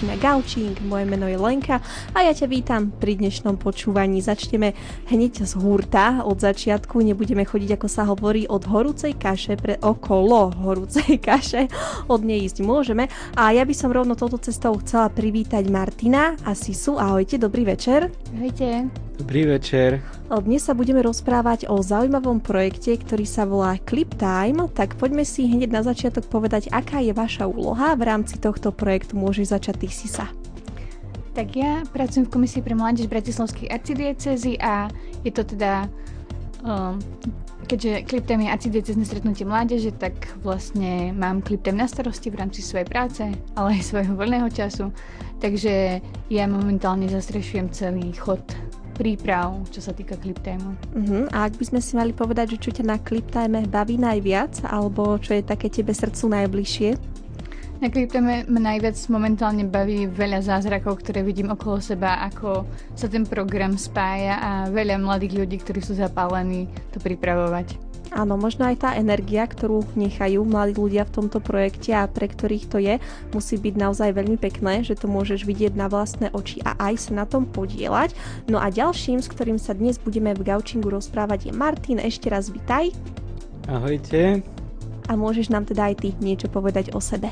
Začína Gaučing, moje meno je Lenka a ja ťa vítam pri dnešnom počúvaní. Začneme hneď z hurta od začiatku, nebudeme chodiť, ako sa hovorí, od horúcej kaše pre okolo horúcej kaše, od nej ísť môžeme. A ja by som rovno touto cestou chcela privítať Martina a Sisu. Ahojte, dobrý večer. Ahojte. Dobrý večer. Dnes sa budeme rozprávať o zaujímavom projekte, ktorý sa volá Clip Time, tak poďme si hneď na začiatok povedať, aká je vaša úloha v rámci tohto projektu. Môže začať ty si sa. Tak ja pracujem v Komisii pre mládež Bratislavskej arcidiecezy a je to teda, um, keďže Clip Time je arcidiecezne stretnutie mládeže, tak vlastne mám Clip Time na starosti v rámci svojej práce, ale aj svojho voľného času. Takže ja momentálne zastrešujem celý chod príprav, čo sa týka cliptime. Uh-huh. A ak by sme si mali povedať, že čo ťa na cliptime baví najviac, alebo čo je také tebe srdcu najbližšie? Na cliptime ma najviac momentálne baví veľa zázrakov, ktoré vidím okolo seba, ako sa ten program spája a veľa mladých ľudí, ktorí sú zapálení to pripravovať. Áno, možno aj tá energia, ktorú nechajú mladí ľudia v tomto projekte a pre ktorých to je, musí byť naozaj veľmi pekné, že to môžeš vidieť na vlastné oči a aj sa na tom podielať. No a ďalším, s ktorým sa dnes budeme v Gaučingu rozprávať je Martin. Ešte raz vitaj. Ahojte. A môžeš nám teda aj ty niečo povedať o sebe.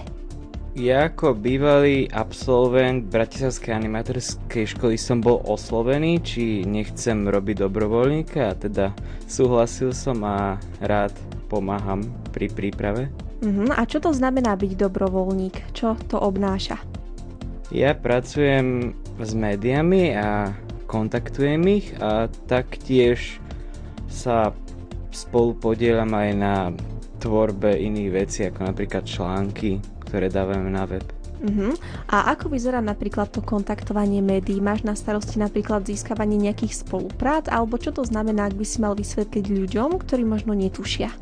Ja ako bývalý absolvent Bratislavskej animatorskej školy som bol oslovený, či nechcem robiť dobrovoľníka a teda súhlasil som a rád pomáham pri príprave. Uh-huh. A čo to znamená byť dobrovoľník? Čo to obnáša? Ja pracujem s médiami a kontaktujem ich a taktiež sa spolu podielam aj na tvorbe iných vecí, ako napríklad články, ktoré dávame na web. Uh-huh. A ako vyzerá napríklad to kontaktovanie médií? Máš na starosti napríklad získavanie nejakých spoluprác? Alebo čo to znamená, ak by si mal vysvetliť ľuďom, ktorí možno netušia?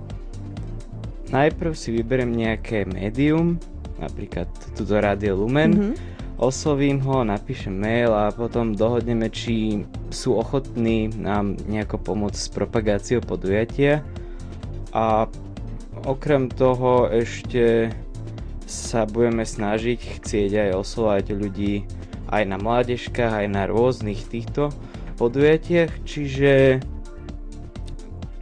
Najprv si vyberiem nejaké médium, napríklad túto Rádio Lumen, uh-huh. oslovím ho, napíšem mail a potom dohodneme, či sú ochotní nám nejako pomôcť s propagáciou podujatia. A okrem toho ešte sa budeme snažiť chcieť aj oslovať ľudí aj na mládežkách, aj na rôznych týchto podujatiach, čiže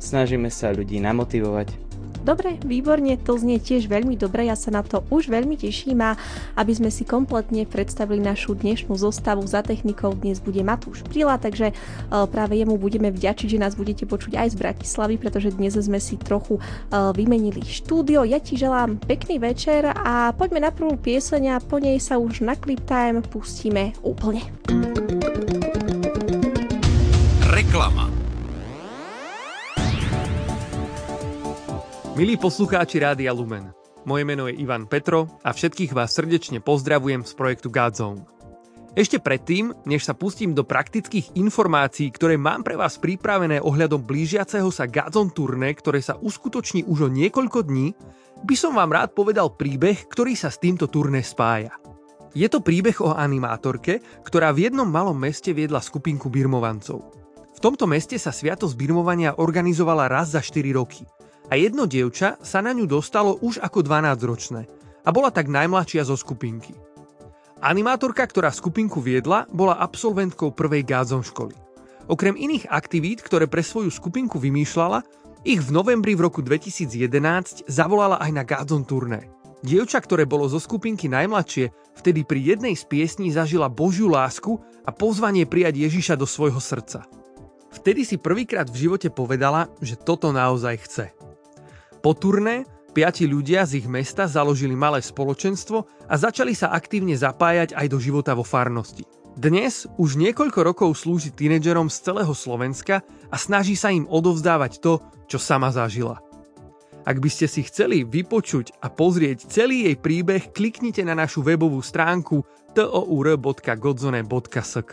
snažíme sa ľudí namotivovať Dobre, výborne, to znie tiež veľmi dobre, ja sa na to už veľmi teším a aby sme si kompletne predstavili našu dnešnú zostavu za technikou, dnes bude Matúš Prila, takže e, práve jemu budeme vďačiť, že nás budete počuť aj z Bratislavy, pretože dnes sme si trochu e, vymenili štúdio. Ja ti želám pekný večer a poďme na prvú pieseň a po nej sa už na Clip Time pustíme úplne. Reklama Milí poslucháči Rádia Lumen, moje meno je Ivan Petro a všetkých vás srdečne pozdravujem z projektu Godzone. Ešte predtým, než sa pustím do praktických informácií, ktoré mám pre vás pripravené ohľadom blížiaceho sa Godzone turné, ktoré sa uskutoční už o niekoľko dní, by som vám rád povedal príbeh, ktorý sa s týmto turné spája. Je to príbeh o animátorke, ktorá v jednom malom meste viedla skupinku birmovancov. V tomto meste sa sviatosť birmovania organizovala raz za 4 roky – a jedno dievča sa na ňu dostalo už ako 12-ročné a bola tak najmladšia zo skupinky. Animátorka, ktorá skupinku viedla, bola absolventkou prvej gádzom školy. Okrem iných aktivít, ktoré pre svoju skupinku vymýšľala, ich v novembri v roku 2011 zavolala aj na gádzon turné. Dievča, ktoré bolo zo skupinky najmladšie, vtedy pri jednej z piesní zažila Božiu lásku a pozvanie prijať Ježiša do svojho srdca. Vtedy si prvýkrát v živote povedala, že toto naozaj chce. Po turné piati ľudia z ich mesta založili malé spoločenstvo a začali sa aktívne zapájať aj do života vo farnosti. Dnes už niekoľko rokov slúži tínedžerom z celého Slovenska a snaží sa im odovzdávať to, čo sama zažila. Ak by ste si chceli vypočuť a pozrieť celý jej príbeh, kliknite na našu webovú stránku tour.godzone.sk.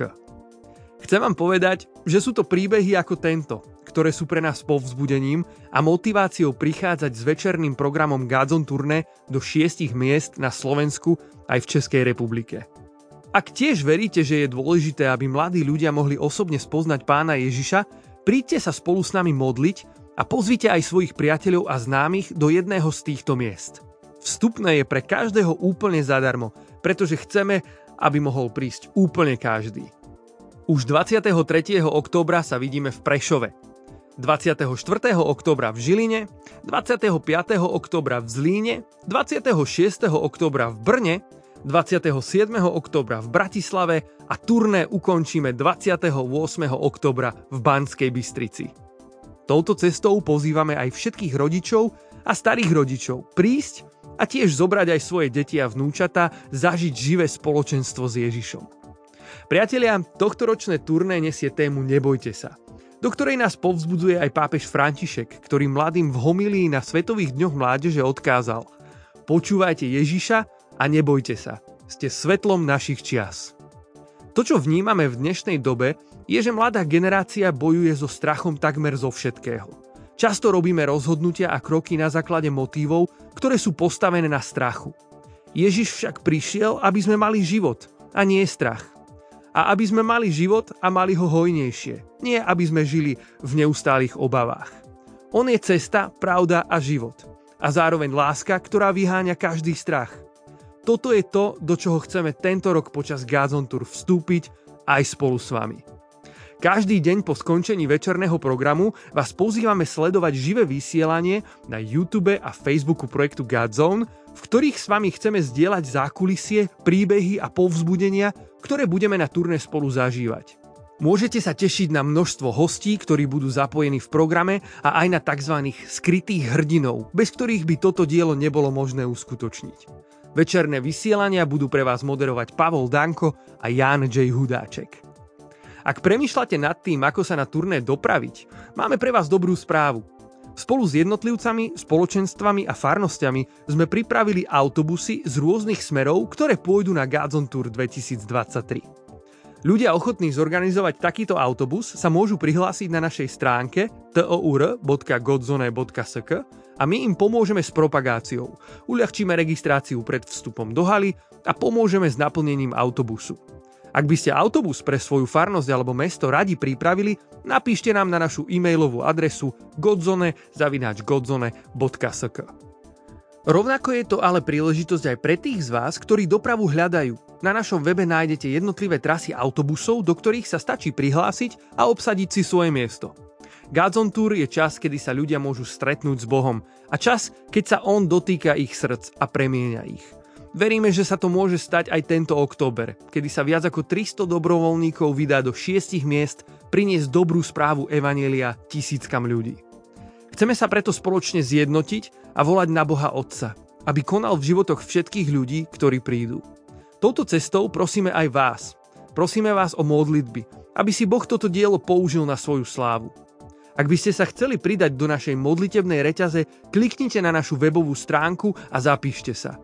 Chcem vám povedať, že sú to príbehy ako tento, ktoré sú pre nás povzbudením a motiváciou prichádzať s večerným programom Gazon Turné do šiestich miest na Slovensku aj v Českej republike. Ak tiež veríte, že je dôležité, aby mladí ľudia mohli osobne spoznať pána Ježiša, príďte sa spolu s nami modliť a pozvite aj svojich priateľov a známych do jedného z týchto miest. Vstupné je pre každého úplne zadarmo, pretože chceme, aby mohol prísť úplne každý. Už 23. októbra sa vidíme v Prešove, 24. októbra v Žiline, 25. októbra v Zlíne, 26. októbra v Brne 27. oktobra v Bratislave a turné ukončíme 28. oktobra v Banskej Bystrici. Touto cestou pozývame aj všetkých rodičov a starých rodičov prísť a tiež zobrať aj svoje deti a vnúčata zažiť živé spoločenstvo s Ježišom. Priatelia, tohtoročné turné nesie tému Nebojte sa, do ktorej nás povzbudzuje aj pápež František, ktorý mladým v homilii na Svetových dňoch mládeže odkázal Počúvajte Ježiša a nebojte sa, ste svetlom našich čias. To, čo vnímame v dnešnej dobe, je, že mladá generácia bojuje so strachom takmer zo všetkého. Často robíme rozhodnutia a kroky na základe motívov, ktoré sú postavené na strachu. Ježiš však prišiel, aby sme mali život a nie strach. A aby sme mali život a mali ho hojnejšie, nie aby sme žili v neustálých obavách. On je cesta, pravda a život. A zároveň láska, ktorá vyháňa každý strach – toto je to, do čoho chceme tento rok počas Gazon Tour vstúpiť aj spolu s vami. Každý deň po skončení večerného programu vás pozývame sledovať živé vysielanie na YouTube a Facebooku projektu Godzone, v ktorých s vami chceme zdieľať zákulisie, príbehy a povzbudenia, ktoré budeme na turné spolu zažívať. Môžete sa tešiť na množstvo hostí, ktorí budú zapojení v programe a aj na tzv. skrytých hrdinov, bez ktorých by toto dielo nebolo možné uskutočniť. Večerné vysielania budú pre vás moderovať Pavol Danko a Jan J. Hudáček. Ak premyšľate nad tým, ako sa na turné dopraviť, máme pre vás dobrú správu. Spolu s jednotlivcami, spoločenstvami a farnosťami sme pripravili autobusy z rôznych smerov, ktoré pôjdu na Gazon Tour 2023. Ľudia ochotní zorganizovať takýto autobus sa môžu prihlásiť na našej stránke tour.godzone.sk a my im pomôžeme s propagáciou. Uľahčíme registráciu pred vstupom do haly a pomôžeme s naplnením autobusu. Ak by ste autobus pre svoju farnosť alebo mesto radi pripravili, napíšte nám na našu e-mailovú adresu godzone.sk Rovnako je to ale príležitosť aj pre tých z vás, ktorí dopravu hľadajú. Na našom webe nájdete jednotlivé trasy autobusov, do ktorých sa stačí prihlásiť a obsadiť si svoje miesto. Godzone Tour je čas, kedy sa ľudia môžu stretnúť s Bohom a čas, keď sa On dotýka ich srdc a premieňa ich. Veríme, že sa to môže stať aj tento október, kedy sa viac ako 300 dobrovoľníkov vydá do šiestich miest priniesť dobrú správu Evanielia tisíckam ľudí. Chceme sa preto spoločne zjednotiť a volať na Boha Otca, aby konal v životoch všetkých ľudí, ktorí prídu. Touto cestou prosíme aj vás. Prosíme vás o modlitby, aby si Boh toto dielo použil na svoju slávu. Ak by ste sa chceli pridať do našej modlitebnej reťaze, kliknite na našu webovú stránku a zapíšte sa.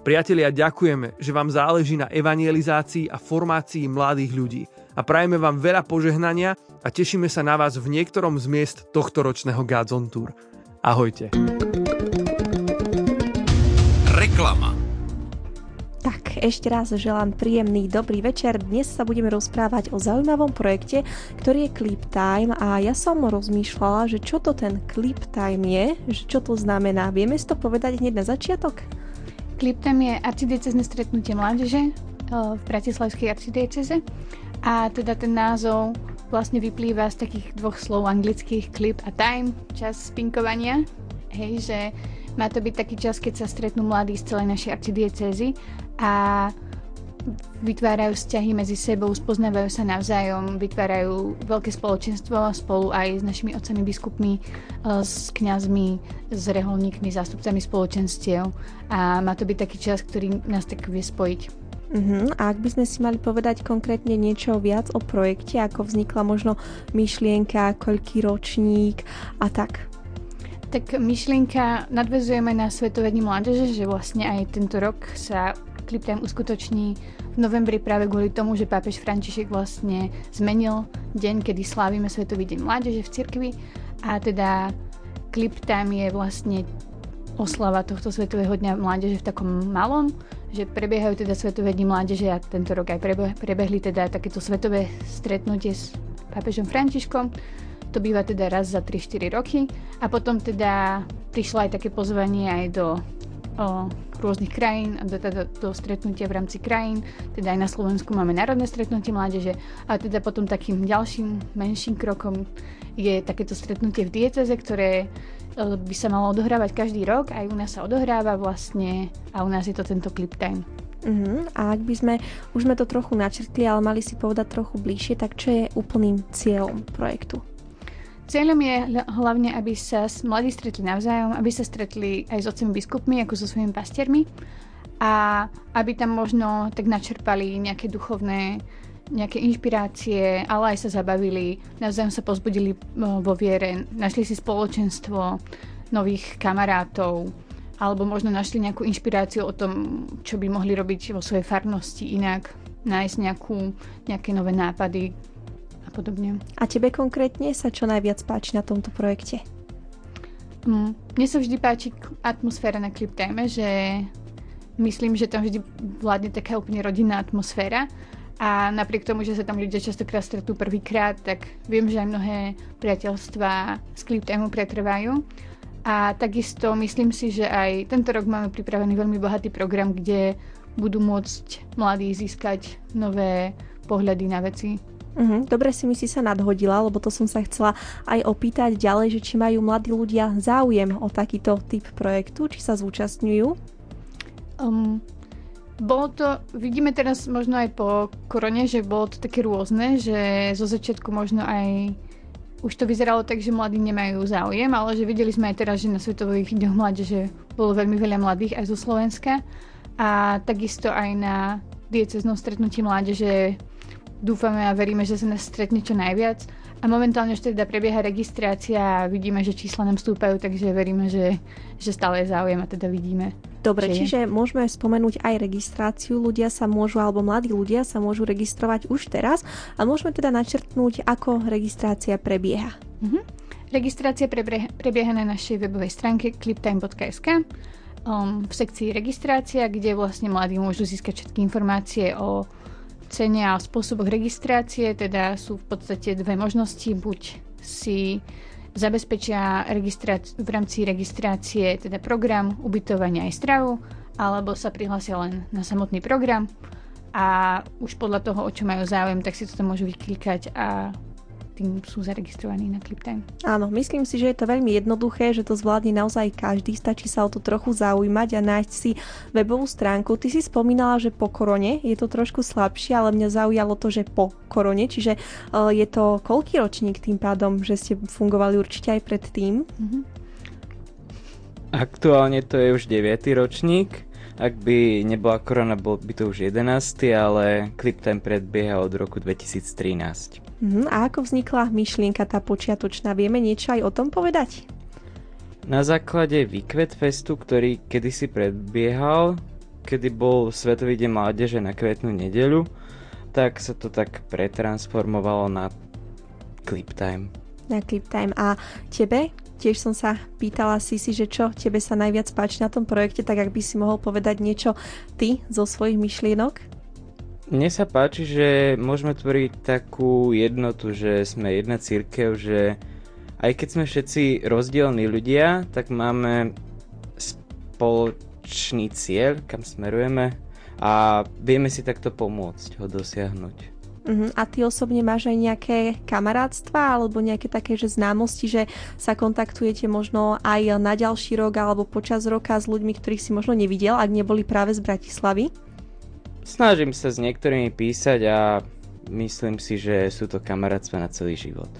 Priatelia, ďakujeme, že vám záleží na evangelizácii a formácii mladých ľudí a prajeme vám veľa požehnania a tešíme sa na vás v niektorom z miest tohto ročného Godzone Tour. Ahojte. Reklama tak ešte raz želám príjemný dobrý večer. Dnes sa budeme rozprávať o zaujímavom projekte, ktorý je Clip Time a ja som rozmýšľala, že čo to ten Clip Time je, že čo to znamená. Vieme si to povedať hneď na začiatok? Clip Time je arcidiecezne stretnutie mládeže eh, v Bratislavskej arcidieceze a teda ten názov vlastne vyplýva z takých dvoch slov anglických clip a time, čas spinkovania. Hej, že má to byť taký čas, keď sa stretnú mladí z celej našej arcidiecezy a vytvárajú vzťahy medzi sebou, spoznávajú sa navzájom, vytvárajú veľké spoločenstvo spolu aj s našimi otcami biskupmi, e, s kňazmi, s reholníkmi, zástupcami spoločenstiev a má to byť taký čas, ktorý nás tak vie spojiť. Uh-huh. A ak by sme si mali povedať konkrétne niečo viac o projekte, ako vznikla možno myšlienka, koľký ročník a tak? Tak myšlienka nadvezujeme na Svetové dni mládeže, že vlastne aj tento rok sa Time uskutoční v novembri práve kvôli tomu, že pápež František vlastne zmenil deň, kedy slávime Svetový deň mládeže v cirkvi. A teda Time je vlastne oslava tohto Svetového dňa mládeže v takom malom, že prebiehajú teda Svetové dni mládeže a tento rok aj prebehli teda takéto svetové stretnutie s pápežom Františkom. To býva teda raz za 3-4 roky. A potom teda prišlo aj také pozvanie aj do rôznych krajín a do, teda do stretnutia v rámci krajín. Teda aj na Slovensku máme národné stretnutie mládeže a teda potom takým ďalším menším krokom je takéto stretnutie v dieceze, ktoré e, by sa malo odohrávať každý rok. Aj u nás sa odohráva vlastne a u nás je to tento clip time. Uh-huh. A ak by sme, už sme to trochu načrtli, ale mali si povedať trochu bližšie, tak čo je úplným cieľom projektu? Cieľom je hlavne, aby sa mladí stretli navzájom, aby sa stretli aj s otcami biskupmi, ako so svojimi pastiermi a aby tam možno tak načerpali nejaké duchovné nejaké inšpirácie, ale aj sa zabavili, navzájom sa pozbudili vo viere, našli si spoločenstvo nových kamarátov, alebo možno našli nejakú inšpiráciu o tom, čo by mohli robiť vo svojej farnosti inak, nájsť nejakú, nejaké nové nápady, a podobne. A tebe konkrétne sa čo najviac páči na tomto projekte? Mm, mne sa vždy páči atmosféra na Clip Time, že myslím, že tam vždy vládne taká úplne rodinná atmosféra a napriek tomu, že sa tam ľudia častokrát stretnú prvýkrát, tak viem, že aj mnohé priateľstvá s Clip Time pretrvajú. A takisto myslím si, že aj tento rok máme pripravený veľmi bohatý program, kde budú môcť mladí získať nové pohľady na veci. Uh-huh. Dobre si mi si sa nadhodila, lebo to som sa chcela aj opýtať ďalej, že či majú mladí ľudia záujem o takýto typ projektu, či sa zúčastňujú? Um, bolo to, vidíme teraz možno aj po korone, že bolo to také rôzne, že zo začiatku možno aj už to vyzeralo tak, že mladí nemajú záujem, ale že videli sme aj teraz, že na Svetových dňoch mládeže bolo veľmi veľa mladých aj zo Slovenska a takisto aj na dieceznom stretnutí mládeže dúfame a veríme, že sa nás stretne čo najviac. A momentálne už teda prebieha registrácia a vidíme, že čísla nám stúpajú, takže veríme, že, že stále je záujem a teda vidíme. Dobre, čiže je. môžeme spomenúť aj registráciu. Ľudia sa môžu, alebo mladí ľudia sa môžu registrovať už teraz a môžeme teda načrtnúť, ako registrácia prebieha. Mhm. Registrácia prebieha na našej webovej stránke cliptime.sk um, v sekcii registrácia, kde vlastne mladí môžu získať všetky informácie o cene a spôsoboch registrácie, teda sú v podstate dve možnosti. Buď si zabezpečia v rámci registrácie teda program ubytovania aj stravu, alebo sa prihlásia len na samotný program a už podľa toho, o čo majú záujem, tak si to môžu vyklikať a tým sú zaregistrovaní na ClipTime. Áno, myslím si, že je to veľmi jednoduché, že to zvládne naozaj každý, stačí sa o to trochu zaujímať a nájsť si webovú stránku. Ty si spomínala, že po korone je to trošku slabšie, ale mňa zaujalo to, že po korone, čiže uh, je to koľký ročník tým pádom, že ste fungovali určite aj predtým? Mm-hmm. Aktuálne to je už 9. ročník. Ak by nebola korona, bol by to už 11. ale ClipTime predbieha od roku 2013. Uh-huh. A ako vznikla myšlienka tá počiatočná? Vieme niečo aj o tom povedať? Na základe Vikvet Festu, ktorý kedysi predbiehal, kedy bol Svetový deň mládeže na kvetnú nedeľu, tak sa to tak pretransformovalo na Clip Time. Na Clip Time. A tebe? Tiež som sa pýtala si si, že čo tebe sa najviac páči na tom projekte, tak ak by si mohol povedať niečo ty zo svojich myšlienok? Mne sa páči, že môžeme tvoriť takú jednotu, že sme jedna církev, že aj keď sme všetci rozdielní ľudia, tak máme spoločný cieľ, kam smerujeme a vieme si takto pomôcť ho dosiahnuť. Uh-huh. A ty osobne máš aj nejaké kamarátstva alebo nejaké také že známosti, že sa kontaktujete možno aj na ďalší rok alebo počas roka s ľuďmi, ktorých si možno nevidel, ak neboli práve z Bratislavy? Snažím sa s niektorými písať a myslím si, že sú to kamarátstva na celý život.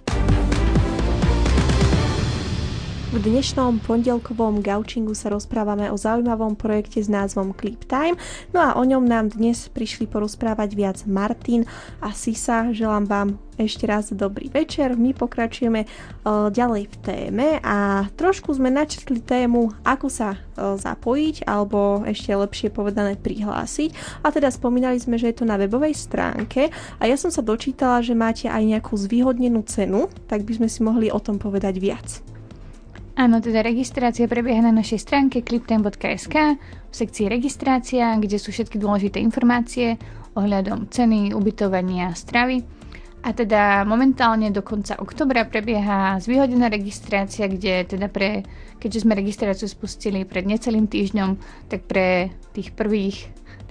V dnešnom pondelkovom gaučingu sa rozprávame o zaujímavom projekte s názvom Clip Time, no a o ňom nám dnes prišli porozprávať viac Martin a Sisa. Želám vám ešte raz dobrý večer. My pokračujeme uh, ďalej v téme a trošku sme načrtli tému, ako sa uh, zapojiť alebo ešte lepšie povedané prihlásiť. A teda spomínali sme, že je to na webovej stránke a ja som sa dočítala, že máte aj nejakú zvýhodnenú cenu, tak by sme si mohli o tom povedať viac. Áno, teda registrácia prebieha na našej stránke cliptime.sk v sekcii registrácia, kde sú všetky dôležité informácie ohľadom ceny, ubytovania, stravy. A teda momentálne do konca oktobra prebieha zvýhodená registrácia, kde teda pre, keďže sme registráciu spustili pred necelým týždňom, tak pre tých prvých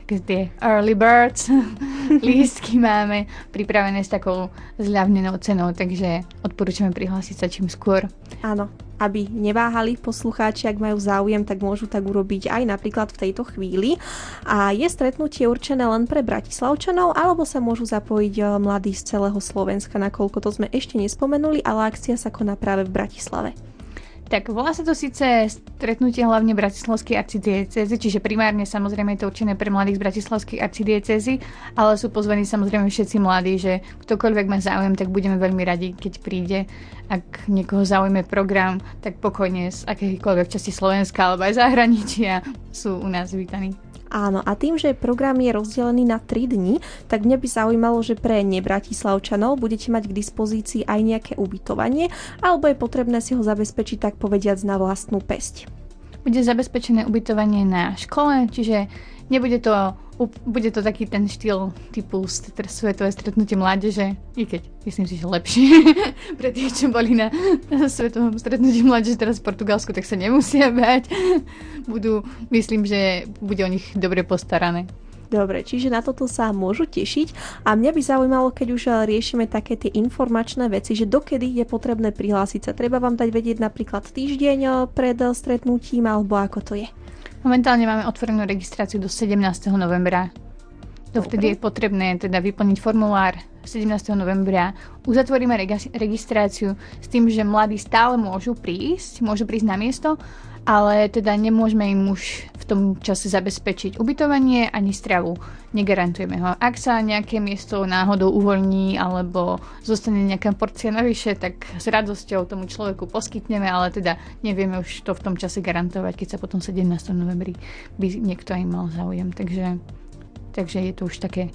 také tie early birds lístky máme pripravené s takou zľavnenou cenou, takže odporúčame prihlásiť sa čím skôr. Áno, aby neváhali poslucháči, ak majú záujem, tak môžu tak urobiť aj napríklad v tejto chvíli. A je stretnutie určené len pre Bratislavčanov, alebo sa môžu zapojiť eh, mladí z celého Slovenska, nakoľko to sme ešte nespomenuli, ale akcia sa koná práve v Bratislave. Tak volá sa to síce stretnutie hlavne Bratislavskej arcidiecezy, čiže primárne samozrejme je to určené pre mladých z Bratislavskej arcidiecezy, ale sú pozvaní samozrejme všetci mladí, že ktokoľvek má záujem, tak budeme veľmi radi, keď príde. Ak niekoho zaujme program, tak pokojne z akékoľvek časti Slovenska alebo aj zahraničia sú u nás vítaní. Áno, a tým, že program je rozdelený na 3 dni, tak mňa by zaujímalo, že pre nebratislavčanov budete mať k dispozícii aj nejaké ubytovanie, alebo je potrebné si ho zabezpečiť tak povediac na vlastnú pesť. Bude zabezpečené ubytovanie na škole, čiže nebude to bude to taký ten štýl typu svetové stretnutie mládeže, i keď myslím si, že lepšie pre tých, čo boli na svetovom stretnutí mládeže teraz v Portugalsku, tak sa nemusia bať. Budú, myslím, že bude o nich dobre postarané. Dobre, čiže na toto sa môžu tešiť a mňa by zaujímalo, keď už riešime také tie informačné veci, že dokedy je potrebné prihlásiť sa. Treba vám dať vedieť napríklad týždeň pred stretnutím alebo ako to je? Momentálne máme otvorenú registráciu do 17. novembra. Dovtedy je potrebné teda vyplniť formulár 17. novembra. Uzatvoríme registráciu s tým, že mladí stále môžu prísť, môžu prísť na miesto, ale teda nemôžeme im už v tom čase zabezpečiť ubytovanie ani stravu. Negarantujeme ho. Ak sa nejaké miesto náhodou uvoľní alebo zostane nejaká porcia navyše, tak s radosťou tomu človeku poskytneme, ale teda nevieme už to v tom čase garantovať, keď sa potom 17. novembri by niekto aj mal záujem. Takže, takže je to už také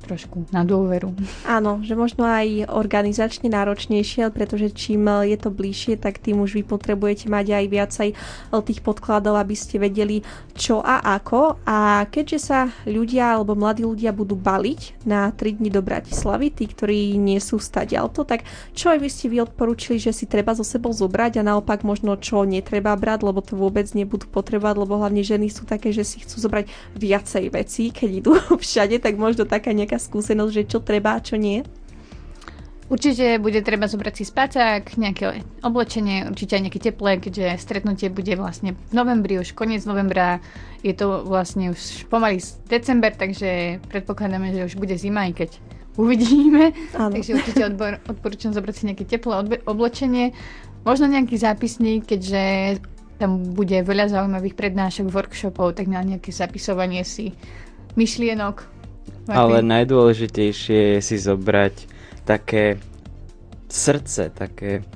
trošku na dôveru. Áno, že možno aj organizačne náročnejšie, pretože čím je to bližšie, tak tým už vy potrebujete mať aj viacej eh, tých podkladov, aby ste vedeli čo a ako. A keďže sa ľudia alebo mladí ľudia budú baliť na 3 dni do Bratislavy, tí, ktorí nie sú stadialto, tak čo aj by ste vy odporúčili, že si treba zo sebou zobrať a naopak možno čo netreba brať, lebo to vôbec nebudú potrebovať, lebo hlavne ženy sú také, že si chcú zobrať viacej vecí, keď idú všade, tak možno taká nejaká skúsenosť, že čo treba a čo nie? Určite bude treba zobrať si spacák, nejaké oblečenie, určite aj nejaké teplé, keďže stretnutie bude vlastne v novembri, už koniec novembra, je to vlastne už pomaly december, takže predpokladáme, že už bude zima, aj keď uvidíme. Áno. Takže určite odbor, odporúčam zobrať si nejaké teplé oblečenie, možno nejaký zápisník, keďže tam bude veľa zaujímavých prednášok, workshopov, tak na nejaké zapisovanie si myšlienok, ale najdôležitejšie je si zobrať také srdce, také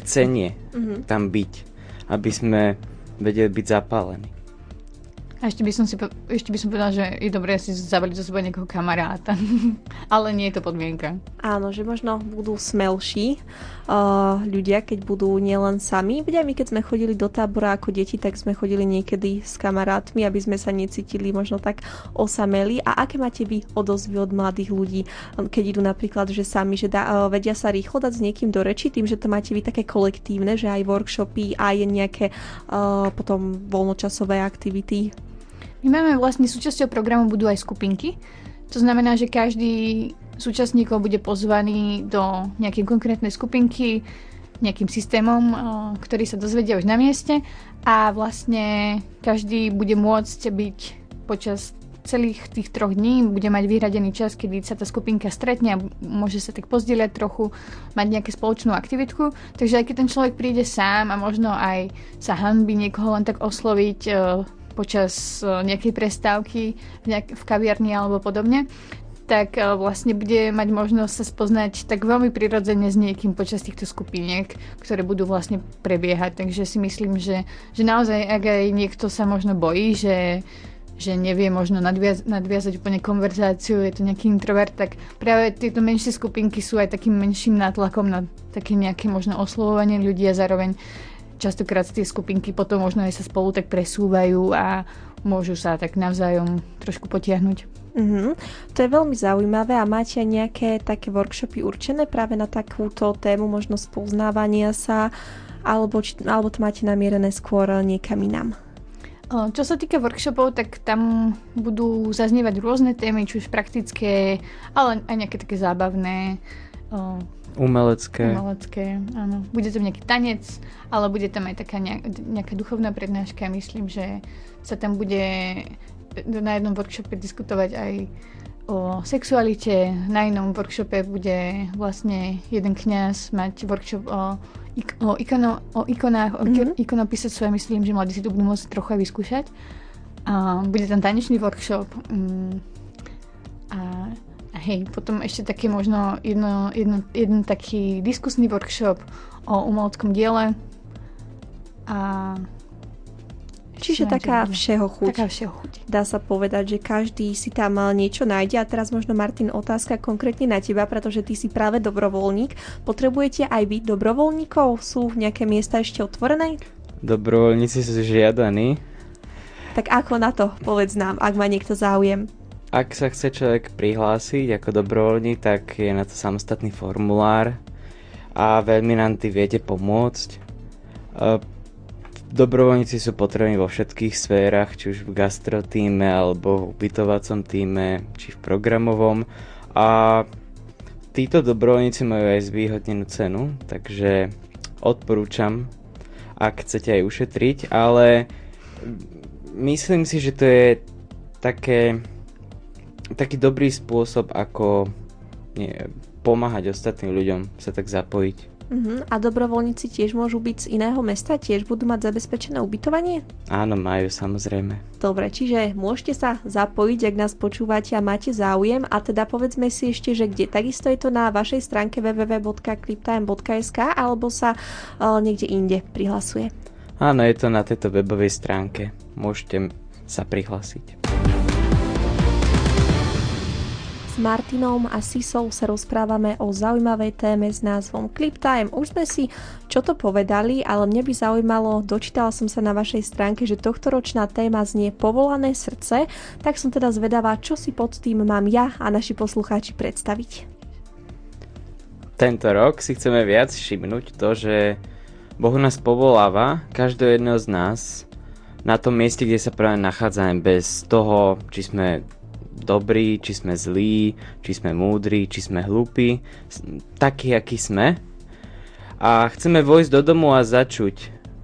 chcenie mm-hmm. tam byť, aby sme vedeli byť zapálení. A ešte by som si ešte by som povedala, že je dobré si zavaliť zo sebou niekoho kamaráta. Ale nie je to podmienka. Áno, že možno budú smelší ľudia, keď budú nielen sami. Veď aj my, keď sme chodili do tábora ako deti, tak sme chodili niekedy s kamarátmi, aby sme sa necítili možno tak osameli. A aké máte vy odozvy od mladých ľudí, keď idú napríklad, že sami, že dá, uh, vedia sa rýchlo dať s niekým do reči, tým, že to máte vy také kolektívne, že aj workshopy, aj nejaké uh, potom voľnočasové aktivity? My máme vlastne súčasťou programu budú aj skupinky. To znamená, že každý súčasníkov bude pozvaný do nejakej konkrétnej skupinky, nejakým systémom, eh, ktorý sa dozvedia už na mieste a vlastne každý bude môcť byť počas celých tých troch dní bude mať vyhradený čas, kedy sa tá skupinka stretne a môže sa tak pozdieľať trochu, mať nejakú spoločnú aktivitku. Takže aj keď ten človek príde sám a možno aj sa hanbí niekoho len tak osloviť e, počas e, nejakej prestávky v, nejak- v kaviarni alebo podobne, tak e, vlastne bude mať možnosť sa spoznať tak veľmi prirodzene s niekým počas týchto skupiniek, ktoré budú vlastne prebiehať. Takže si myslím, že, že naozaj, ak aj niekto sa možno bojí, že že nevie možno nadviaz- nadviazať úplne konverzáciu, je to nejaký introvert, tak práve tieto menšie skupinky sú aj takým menším nátlakom na také nejaké možno oslovovanie ľudí a zároveň častokrát tie skupinky potom možno aj sa spolu tak presúvajú a môžu sa tak navzájom trošku potiahnuť. Mm-hmm. To je veľmi zaujímavé a máte aj nejaké také workshopy určené práve na takúto tému, možno spoznávania sa, alebo, či, alebo to máte namierené skôr niekam inám? Čo sa týka workshopov, tak tam budú zaznievať rôzne témy, či už praktické, ale aj nejaké také zábavné. Umelecké. Umelecké, áno. Bude tam nejaký tanec, ale bude tam aj taká nejaká duchovná prednáška. Myslím, že sa tam bude na jednom workshope diskutovať aj o sexualite, na inom workshope bude vlastne jeden kňaz mať workshop o ik- o, ikono, o ikonách, o mm-hmm. ikonopisectve myslím, že mladí si to budú môcť trochu aj vyskúšať. A bude tam tanečný workshop. A, a hej, potom ešte také možno jedno, jedno, jeden taký diskusný workshop o umeleckom diele. A Čiže taká všeho chuť. Taká všeho chuť. Dá sa povedať, že každý si tam niečo nájde. A teraz možno, Martin, otázka konkrétne na teba, pretože ty si práve dobrovoľník. Potrebujete aj vy dobrovoľníkov? Sú nejaké miesta ešte otvorené? Dobrovoľníci sú žiadaní. Tak ako na to, povedz nám, ak má niekto záujem? Ak sa chce človek prihlásiť ako dobrovoľník, tak je na to samostatný formulár a veľmi nám ty viete pomôcť. Dobrovoľníci sú potrební vo všetkých sférach, či už v gastrotíme, alebo v ubytovacom týme, či v programovom. A títo dobrovoľníci majú aj zvýhodnenú cenu, takže odporúčam, ak chcete aj ušetriť, ale myslím si, že to je také, taký dobrý spôsob, ako nie, pomáhať ostatným ľuďom sa tak zapojiť. Uh-huh. A dobrovoľníci tiež môžu byť z iného mesta? Tiež budú mať zabezpečené ubytovanie? Áno, majú samozrejme. Dobre, čiže môžete sa zapojiť, ak nás počúvate a máte záujem. A teda povedzme si ešte, že kde. Takisto je to na vašej stránke www.cliptime.sk alebo sa uh, niekde inde prihlasuje? Áno, je to na tejto webovej stránke. Môžete sa prihlásiť. S Martinom a Sisou sa rozprávame o zaujímavej téme s názvom Clip Time. Už sme si čo to povedali, ale mne by zaujímalo, dočítala som sa na vašej stránke, že tohtoročná téma znie Povolané srdce, tak som teda zvedavá, čo si pod tým mám ja a naši poslucháči predstaviť. Tento rok si chceme viac všimnúť to, že Boh nás povoláva, každého jedného z nás, na tom mieste, kde sa práve nachádzame, bez toho, či sme dobrí, či sme zlí, či sme múdri, či sme hlúpi, takí, akí sme. A chceme vojsť do domu a začuť.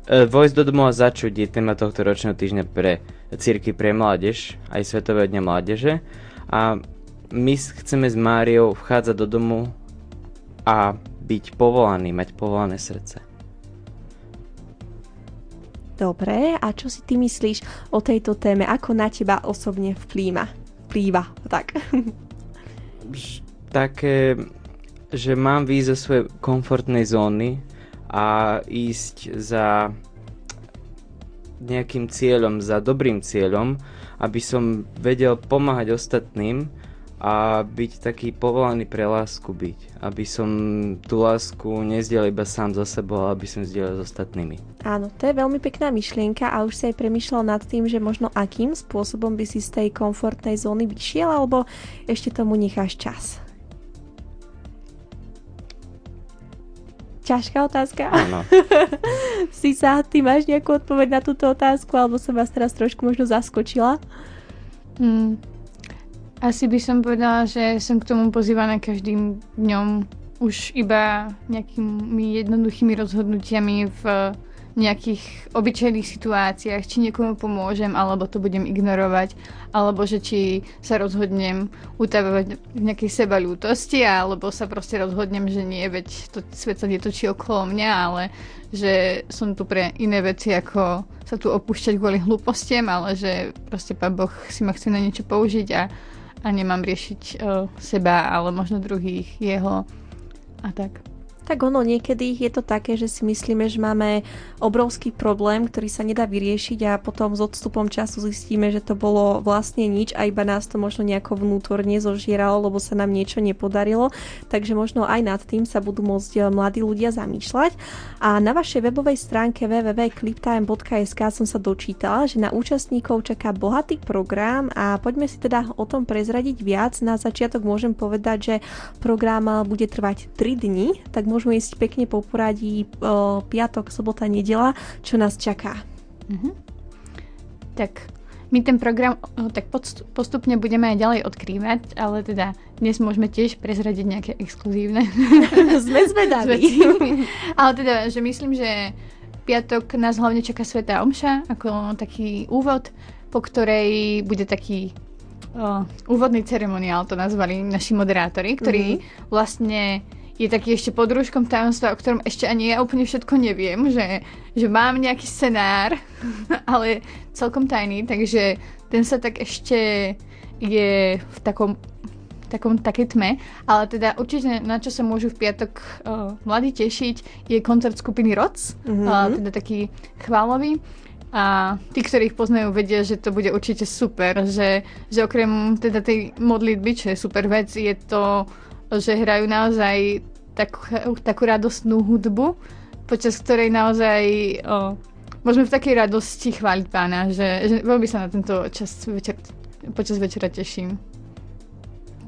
E, vojsť do domu a začuť je téma tohto ročného týždňa pre círky pre mládež, aj Svetového dňa mládeže. A my chceme s Máriou vchádzať do domu a byť povolaný, mať povolané srdce. Dobre, a čo si ty myslíš o tejto téme? Ako na teba osobne vplýva? Plýva. Tak. Také, že mám výjsť zo svojej komfortnej zóny a ísť za nejakým cieľom, za dobrým cieľom, aby som vedel pomáhať ostatným a byť taký povolaný pre lásku byť. Aby som tú lásku nezdiel iba sám za sebou, ale aby som zdieľal s ostatnými. Áno, to je veľmi pekná myšlienka a už si aj premyšľal nad tým, že možno akým spôsobom by si z tej komfortnej zóny vyšiel, alebo ešte tomu necháš čas. Ťažká otázka. Áno. si sa, ty máš nejakú odpoveď na túto otázku, alebo som vás teraz trošku možno zaskočila? Hmm, asi by som povedala, že som k tomu pozývaná každým dňom už iba nejakými jednoduchými rozhodnutiami v nejakých obyčajných situáciách, či niekomu pomôžem, alebo to budem ignorovať, alebo že či sa rozhodnem utavovať v nejakej seba ľútosti, alebo sa proste rozhodnem, že nie, veď to svet sa netočí okolo mňa, ale že som tu pre iné veci, ako sa tu opúšťať kvôli hlúpostiem, ale že proste pán Boh si ma chce na niečo použiť a, a nemám riešiť uh, seba, ale možno druhých, jeho a tak tak ono niekedy je to také, že si myslíme, že máme obrovský problém, ktorý sa nedá vyriešiť a potom s odstupom času zistíme, že to bolo vlastne nič a iba nás to možno nejako vnútorne zožieralo, lebo sa nám niečo nepodarilo. Takže možno aj nad tým sa budú môcť eh, mladí ľudia zamýšľať. A na vašej webovej stránke www.cliptime.sk som sa dočítala, že na účastníkov čaká bohatý program a poďme si teda o tom prezradiť viac. Na začiatok môžem povedať, že program bude trvať 3 dni, tak môžeme ísť pekne po poradí o, piatok, sobota, nedela, čo nás čaká. Mm-hmm. Tak my ten program tak postupne budeme aj ďalej odkrývať, ale teda dnes môžeme tiež prezradiť nejaké exkluzívne. Sme zvedaví. ale teda, že myslím, že piatok nás hlavne čaká Sveta Omša ako taký úvod, po ktorej bude taký o, úvodný ceremoniál, to nazvali naši moderátori, ktorí mm-hmm. vlastne je taký ešte pod rúškom tajomstva, o ktorom ešte ani ja úplne všetko neviem, že, že mám nejaký scenár, ale celkom tajný, takže ten sa tak ešte je v takom takom takej tme, ale teda určite na čo sa môžu v piatok uh, mladí tešiť je koncert skupiny ROC, mm-hmm. uh, teda taký chválový a tí, ktorí ich poznajú, vedia, že to bude určite super, že, že okrem teda tej modlitby, čo je super vec, je to že hrajú naozaj takú, takú radostnú hudbu, počas ktorej naozaj o, môžeme v takej radosti chváliť pána, že, že veľmi sa na tento čas večer, počas večera teším.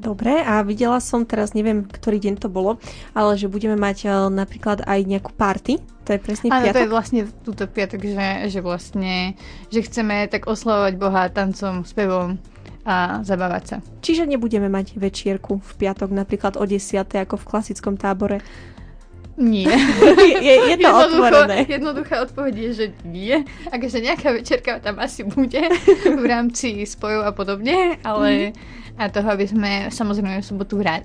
Dobre, a videla som teraz, neviem, ktorý deň to bolo, ale že budeme mať uh, napríklad aj nejakú party, to je presne piatok? Áno, to je vlastne túto piatok, že, že vlastne, že chceme tak oslavovať Boha tancom, spevom, a zabávať sa. Čiže nebudeme mať večierku v piatok napríklad o 10. ako v klasickom tábore? Nie. je, je to Jednoducho, otvorené. Jednoduchá odpoveď je, že nie. Akože nejaká večerka tam asi bude v rámci spojov a podobne, ale mm. a toho, aby sme samozrejme v sobotu uh,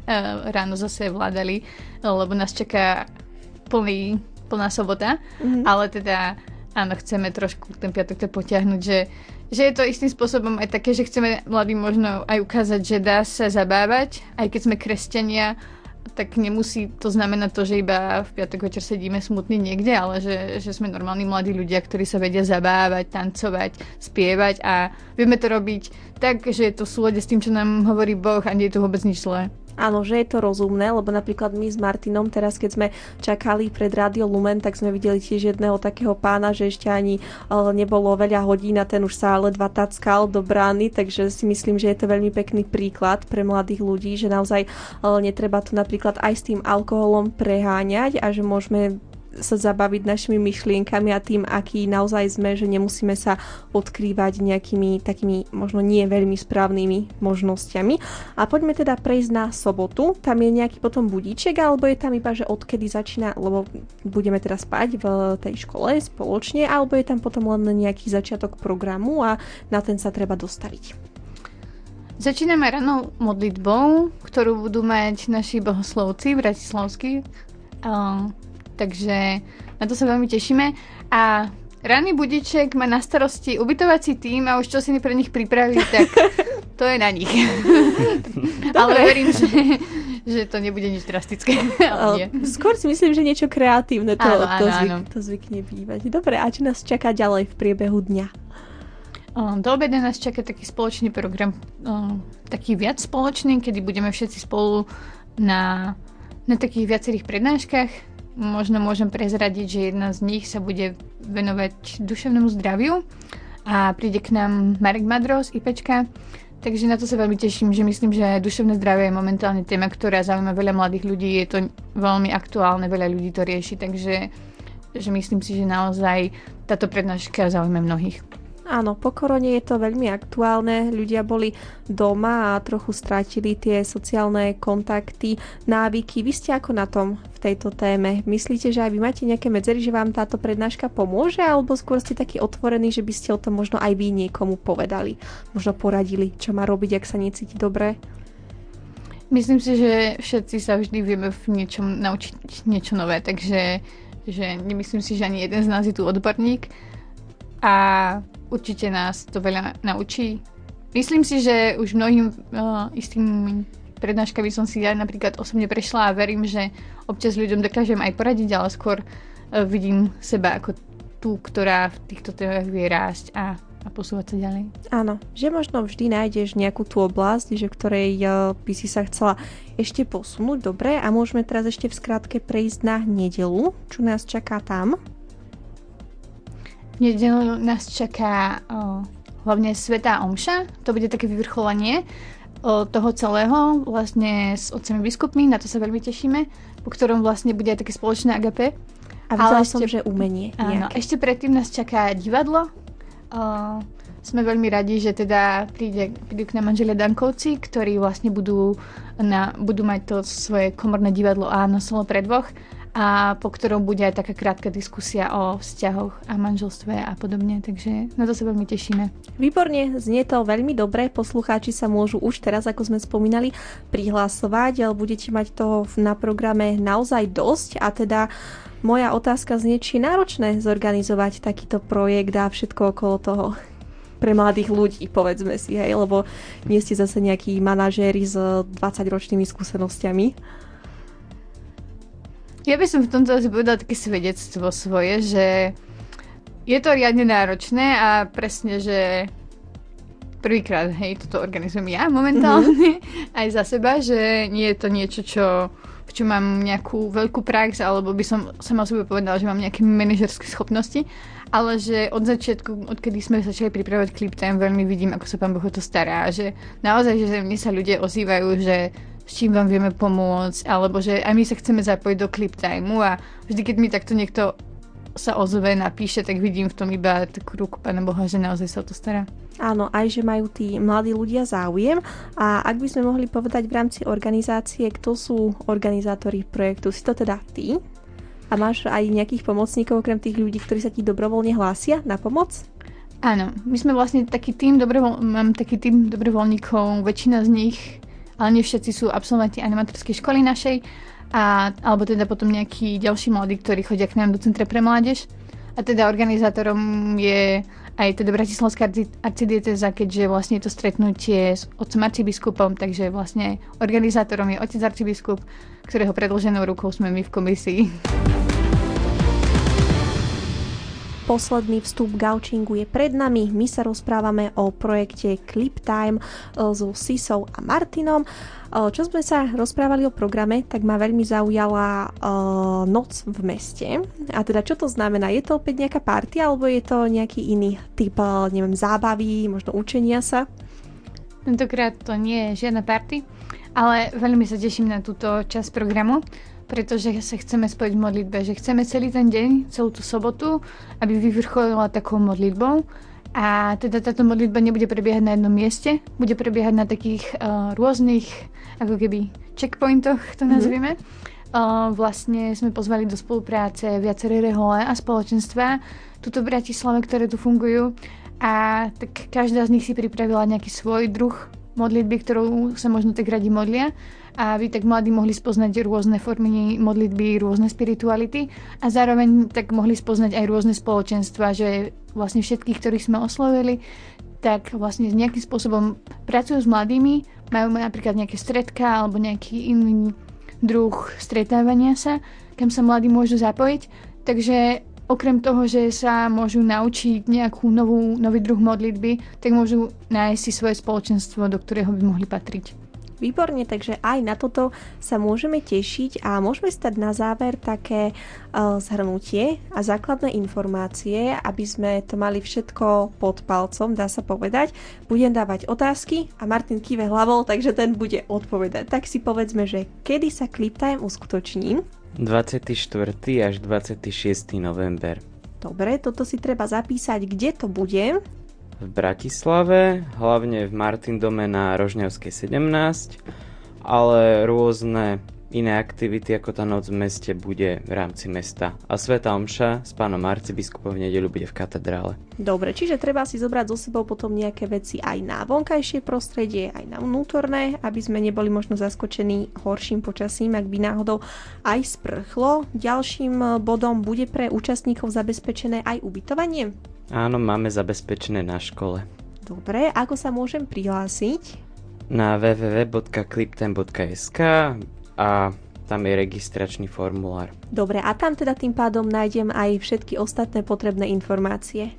ráno zase vládali, lebo nás čaká plný, plná sobota, mm. ale teda áno, chceme trošku ten piatok to potiahnuť, že že je to istým spôsobom aj také, že chceme mladým možno aj ukázať, že dá sa zabávať, aj keď sme kresťania, tak nemusí to znamenať to, že iba v piatok večer sedíme smutný niekde, ale že, že sme normálni mladí ľudia, ktorí sa vedia zabávať, tancovať, spievať a vieme to robiť tak, že je to v súlade s tým, čo nám hovorí Boh a nie je to vôbec nič zlé. Áno, že je to rozumné, lebo napríklad my s Martinom teraz, keď sme čakali pred Radio Lumen, tak sme videli tiež jedného takého pána, že ešte ani uh, nebolo veľa hodín a ten už sa ledva tackal do brány, takže si myslím, že je to veľmi pekný príklad pre mladých ľudí, že naozaj uh, netreba to napríklad aj s tým alkoholom preháňať a že môžeme sa zabaviť našimi myšlienkami a tým, aký naozaj sme, že nemusíme sa odkrývať nejakými takými možno nie veľmi správnymi možnosťami. A poďme teda prejsť na sobotu. Tam je nejaký potom budíček, alebo je tam iba, že odkedy začína, lebo budeme teda spať v tej škole spoločne, alebo je tam potom len nejaký začiatok programu a na ten sa treba dostaviť. Začíname ranou modlitbou, ktorú budú mať naši bohoslovci bratislavskí. Takže na to sa veľmi tešíme. A ranný budiček má na starosti ubytovací tým a už čo si pre nich pripraví, tak to je na nich. Ale verím, že, že to nebude nič drastické. Ale Skôr si myslím, že niečo kreatívne to, áno, áno, to, zvyk, áno. to zvykne bývať. Dobre, a čo nás čaká ďalej v priebehu dňa? Do obeda nás čaká taký spoločný program, taký viac spoločný, kedy budeme všetci spolu na, na takých viacerých prednáškach možno môžem prezradiť, že jedna z nich sa bude venovať duševnému zdraviu a príde k nám Marek Madro z IPčka, takže na to sa veľmi teším, že myslím, že duševné zdravie je momentálne téma, ktorá zaujíma veľa mladých ľudí, je to veľmi aktuálne, veľa ľudí to rieši, takže že myslím si, že naozaj táto prednáška zaujíma mnohých. Áno, po korone je to veľmi aktuálne. Ľudia boli doma a trochu stratili tie sociálne kontakty, návyky. Vy ste ako na tom v tejto téme? Myslíte, že aj vy máte nejaké medzery, že vám táto prednáška pomôže? Alebo skôr ste takí otvorení, že by ste o tom možno aj vy niekomu povedali? Možno poradili, čo má robiť, ak sa necíti dobre? Myslím si, že všetci sa vždy vieme v niečom naučiť niečo nové, takže že nemyslím si, že ani jeden z nás je tu odborník. A určite nás to veľa naučí. Myslím si, že už mnohým uh, istým prednáškami som si ja napríklad osobne prešla a verím, že občas ľuďom dokážem aj poradiť, ale skôr uh, vidím seba ako tú, ktorá v týchto témach vie rásť a, a posúvať sa ďalej. Áno, že možno vždy nájdeš nejakú tú oblasť, že ktorej uh, by si sa chcela ešte posunúť. Dobre, a môžeme teraz ešte v skratke prejsť na nedelu, čo nás čaká tam nedelu nás čaká o, hlavne Svetá Omša. To bude také vyvrcholenie o, toho celého vlastne s otcami biskupmi, na to sa veľmi tešíme, po ktorom vlastne bude aj také spoločné agape. A videla som, ešte, že umenie. Áno, ešte predtým nás čaká divadlo. O, sme veľmi radi, že teda príde, prídu k nám manželia Dankovci, ktorí vlastne budú, na, budú mať to svoje komorné divadlo Áno, solo pre dvoch a po ktorom bude aj taká krátka diskusia o vzťahoch a manželstve a podobne, takže na to sa veľmi tešíme. Výborne, znie to veľmi dobre, poslucháči sa môžu už teraz, ako sme spomínali, prihlasovať, ale budete mať toho na programe naozaj dosť a teda moja otázka znie, či je náročné zorganizovať takýto projekt a všetko okolo toho pre mladých ľudí, povedzme si, hej, lebo nie ste zase nejakí manažéri s 20-ročnými skúsenosťami. Ja by som v tomto asi povedala také svedectvo svoje, že je to riadne náročné a presne, že prvýkrát, hej, toto organizujem ja momentálne, mm-hmm. aj za seba, že nie je to niečo, čo, v čom mám nejakú veľkú prax, alebo by som sama sebe povedala, že mám nejaké manažerské schopnosti, ale že od začiatku, odkedy sme začali pripravovať Clip Time, veľmi vidím, ako sa pán Boh to stará, že naozaj, že mne sa ľudia ozývajú, že s čím vám vieme pomôcť, alebo že aj my sa chceme zapojiť do clip timeu a vždy, keď mi takto niekto sa ozve, napíše, tak vidím v tom iba takú ruku Pána Boha, že naozaj sa o to stará. Áno, aj že majú tí mladí ľudia záujem a ak by sme mohli povedať v rámci organizácie, kto sú organizátori projektu, si to teda ty? A máš aj nejakých pomocníkov okrem tých ľudí, ktorí sa ti dobrovoľne hlásia na pomoc? Áno, my sme vlastne taký tým dobrovoľ, mám taký tým dobrovoľníkov, väčšina z nich ale nie všetci sú absolventi animatorskej školy našej, a, alebo teda potom nejakí ďalší mladí, ktorí chodia k nám do Centra pre mládež. A teda organizátorom je aj teda Bratislavská arcidieteza, keďže vlastne je to stretnutie s otcom arcibiskupom, takže vlastne organizátorom je otec arcibiskup, ktorého predloženou rukou sme my v komisii. Posledný vstup gaučingu je pred nami. My sa rozprávame o projekte Clip Time e, so Sisou a Martinom. E, čo sme sa rozprávali o programe, tak ma veľmi zaujala uh, noc v meste. A teda čo to znamená? Je to opäť nejaká party alebo je to nejaký iný typ, neviem, zábavy, možno učenia sa? Tentokrát to nie je žiadna party, ale veľmi sa teším na túto časť programu pretože sa chceme spojiť v modlitbe, že chceme celý ten deň, celú tú sobotu, aby vyvrcholila takou modlitbou. A teda táto modlitba nebude prebiehať na jednom mieste, bude prebiehať na takých uh, rôznych, ako keby, checkpointoch, to mhm. nazvime. Mm-hmm. Uh, vlastne sme pozvali do spolupráce viaceré rehole a spoločenstva tuto v Bratislave, ktoré tu fungujú. A tak každá z nich si pripravila nejaký svoj druh modlitby, ktorou sa možno tak radi modlia. A aby tak mladí mohli spoznať rôzne formy modlitby, rôzne spirituality. A zároveň tak mohli spoznať aj rôzne spoločenstva, že vlastne všetkých, ktorých sme oslovili, tak vlastne nejakým spôsobom pracujú s mladými, majú napríklad nejaké stredka alebo nejaký iný druh stretávania sa, kam sa mladí môžu zapojiť. Takže okrem toho, že sa môžu naučiť nejakú novú, nový druh modlitby, tak môžu nájsť si svoje spoločenstvo, do ktorého by mohli patriť. Výborne, takže aj na toto sa môžeme tešiť a môžeme stať na záver také uh, zhrnutie a základné informácie, aby sme to mali všetko pod palcom, dá sa povedať. Budem dávať otázky a Martin kýve hlavou, takže ten bude odpovedať. Tak si povedzme, že kedy sa Clip Time uskutoční? 24. až 26. november. Dobre, toto si treba zapísať, kde to bude. v Bratislave, hlavne v Martindome na Rožňavskej 17, ale rôzne iné aktivity ako tá noc v meste bude v rámci mesta. A Sveta Omša s pánom arcibiskupom v nedelu bude v katedrále. Dobre, čiže treba si zobrať so sebou potom nejaké veci aj na vonkajšie prostredie, aj na vnútorné, aby sme neboli možno zaskočení horším počasím, ak by náhodou aj sprchlo. Ďalším bodom bude pre účastníkov zabezpečené aj ubytovanie? Áno, máme zabezpečené na škole. Dobre, ako sa môžem prihlásiť? Na www.cliptime.sk a tam je registračný formulár. Dobre, a tam teda tým pádom nájdem aj všetky ostatné potrebné informácie.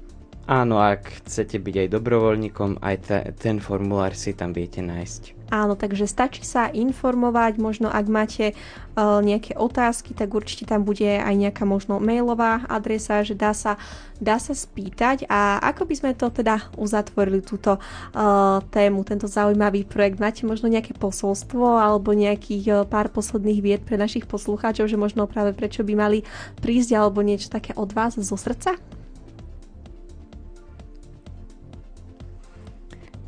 Áno, ak chcete byť aj dobrovoľníkom, aj te, ten formulár si tam viete nájsť. Áno, takže stačí sa informovať, možno ak máte uh, nejaké otázky, tak určite tam bude aj nejaká možno mailová adresa, že dá sa, dá sa spýtať. A ako by sme to teda uzatvorili, túto uh, tému, tento zaujímavý projekt? Máte možno nejaké posolstvo alebo nejakých uh, pár posledných vied pre našich poslucháčov, že možno práve prečo by mali prísť alebo niečo také od vás zo srdca?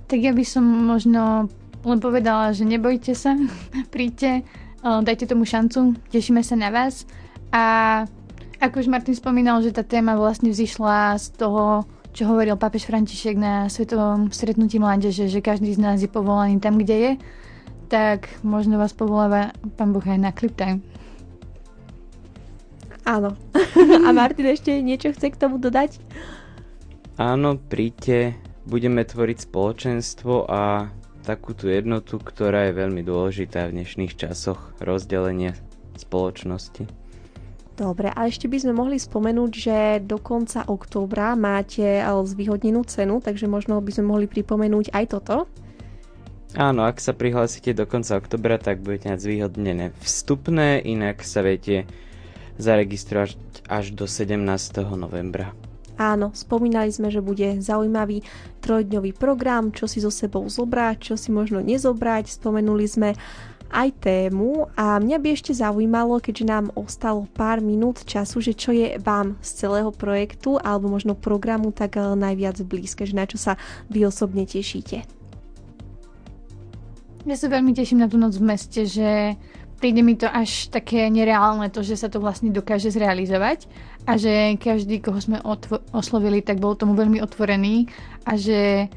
Tak ja by som možno len povedala, že nebojte sa, príďte, dajte tomu šancu, tešíme sa na vás. A ako už Martin spomínal, že tá téma vlastne vzýšla z toho, čo hovoril pápež František na svetovom stretnutí mládeže, že každý z nás je povolaný tam, kde je, tak možno vás povoláva pán Boh aj na Clip Time. Áno. A Martin ešte niečo chce k tomu dodať? Áno, príďte, budeme tvoriť spoločenstvo a takú tú jednotu, ktorá je veľmi dôležitá v dnešných časoch rozdelenia spoločnosti. Dobre, a ešte by sme mohli spomenúť, že do konca októbra máte zvýhodnenú cenu, takže možno by sme mohli pripomenúť aj toto. Áno, ak sa prihlásite do konca oktobra, tak budete mať zvýhodnené vstupné, inak sa viete zaregistrovať až do 17. novembra. Áno, spomínali sme, že bude zaujímavý trojdňový program, čo si so sebou zobrať, čo si možno nezobrať. Spomenuli sme aj tému a mňa by ešte zaujímalo, keďže nám ostalo pár minút času, že čo je vám z celého projektu alebo možno programu tak eh, najviac blízke, že na čo sa vy osobne tešíte. Ja sa veľmi teším na tú noc v meste, že príde mi to až také nereálne, to, že sa to vlastne dokáže zrealizovať a že každý, koho sme otvo- oslovili, tak bol tomu veľmi otvorený a že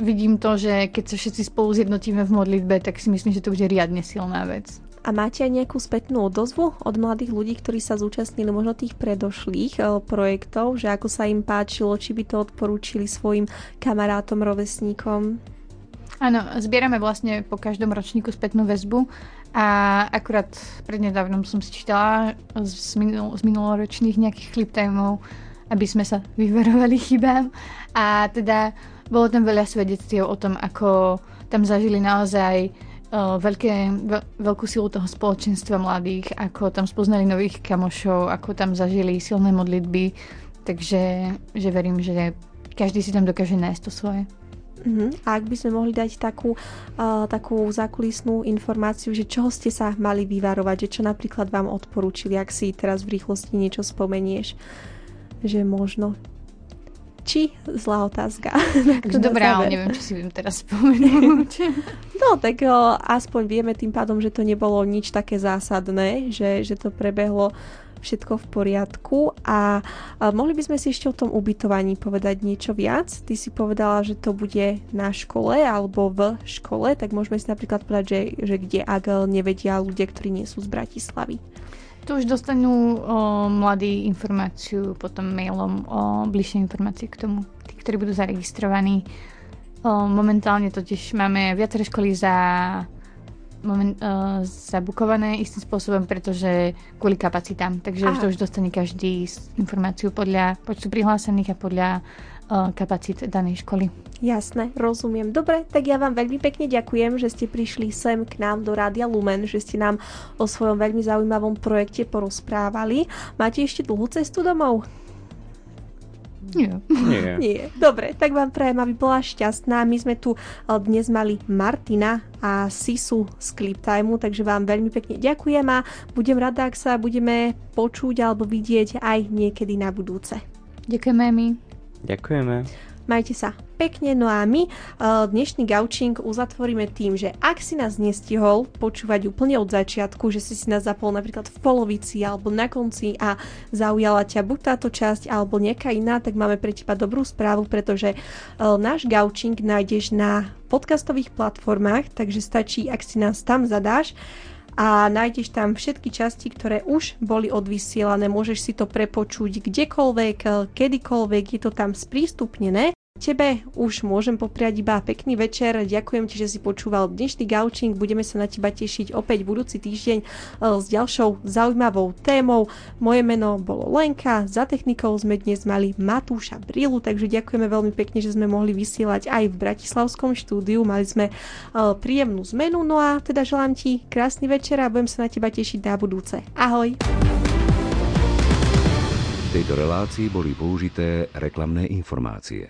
vidím to, že keď sa všetci spolu zjednotíme v modlitbe, tak si myslím, že to bude riadne silná vec. A máte aj nejakú spätnú odozvu od mladých ľudí, ktorí sa zúčastnili možno tých predošlých e, projektov, že ako sa im páčilo, či by to odporúčili svojim kamarátom, rovesníkom? Áno, zbierame vlastne po každom ročníku spätnú väzbu a akurát prednedávnom som si čítala z, minul- z minuloročných nejakých clip timeov, aby sme sa vyverovali chybám. A teda bolo tam veľa svedectiev o tom, ako tam zažili naozaj uh, veľké, veľ, veľkú silu toho spoločenstva mladých, ako tam spoznali nových kamošov, ako tam zažili silné modlitby. Takže že verím, že každý si tam dokáže nájsť to svoje. Uh-huh. A ak by sme mohli dať takú, uh, takú zákulisnú informáciu, že čoho ste sa mali vyvarovať, že čo napríklad vám odporúčili, ak si teraz v rýchlosti niečo spomenieš, že možno či zlá otázka. Dobré, ale neviem, či si viem teraz spomenúť. no, tak o, aspoň vieme tým pádom, že to nebolo nič také zásadné, že, že to prebehlo všetko v poriadku a, mohli by sme si ešte o tom ubytovaní povedať niečo viac. Ty si povedala, že to bude na škole alebo v škole, tak môžeme si napríklad povedať, že, že kde, ak nevedia ľudia, ktorí nie sú z Bratislavy. Tu už dostanú o, mladí informáciu potom mailom o bližšie informácie k tomu, tí, ktorí budú zaregistrovaní. O, momentálne totiž máme viaceré školy za moment, uh, zabukované istým spôsobom, pretože kvôli kapacitám. Takže už to už dostane každý informáciu podľa počtu prihlásených a podľa uh, kapacít danej školy. Jasné, rozumiem. Dobre, tak ja vám veľmi pekne ďakujem, že ste prišli sem k nám do Rádia Lumen, že ste nám o svojom veľmi zaujímavom projekte porozprávali. Máte ešte dlhú cestu domov? Nie. Nie. Nie. Dobre, tak vám prajem, aby bola šťastná. My sme tu eh, dnes mali Martina a Sisu z Clip Time, takže vám veľmi pekne ďakujem a budem rada, ak sa budeme počuť alebo vidieť aj niekedy na budúce. Ďakujeme my. Ďakujeme. Majte sa pekne, no a my uh, dnešný gaučing uzatvoríme tým, že ak si nás nestihol počúvať úplne od začiatku, že si si nás zapol napríklad v polovici alebo na konci a zaujala ťa buď táto časť alebo nejaká iná, tak máme pre teba dobrú správu, pretože uh, náš gaučing nájdeš na podcastových platformách, takže stačí, ak si nás tam zadáš a nájdeš tam všetky časti, ktoré už boli odvysielané. Môžeš si to prepočuť kdekoľvek, kedykoľvek, je to tam sprístupnené. Tebe už môžem popriať iba pekný večer. Ďakujem ti, že si počúval dnešný gaučing. Budeme sa na teba tešiť opäť budúci týždeň e, s ďalšou zaujímavou témou. Moje meno bolo Lenka, za technikou sme dnes mali Matúša Brilu, takže ďakujeme veľmi pekne, že sme mohli vysielať aj v Bratislavskom štúdiu. Mali sme e, príjemnú zmenu, no a teda želám ti krásny večer a budem sa na teba tešiť na budúce. Ahoj! V tejto relácii boli použité reklamné informácie.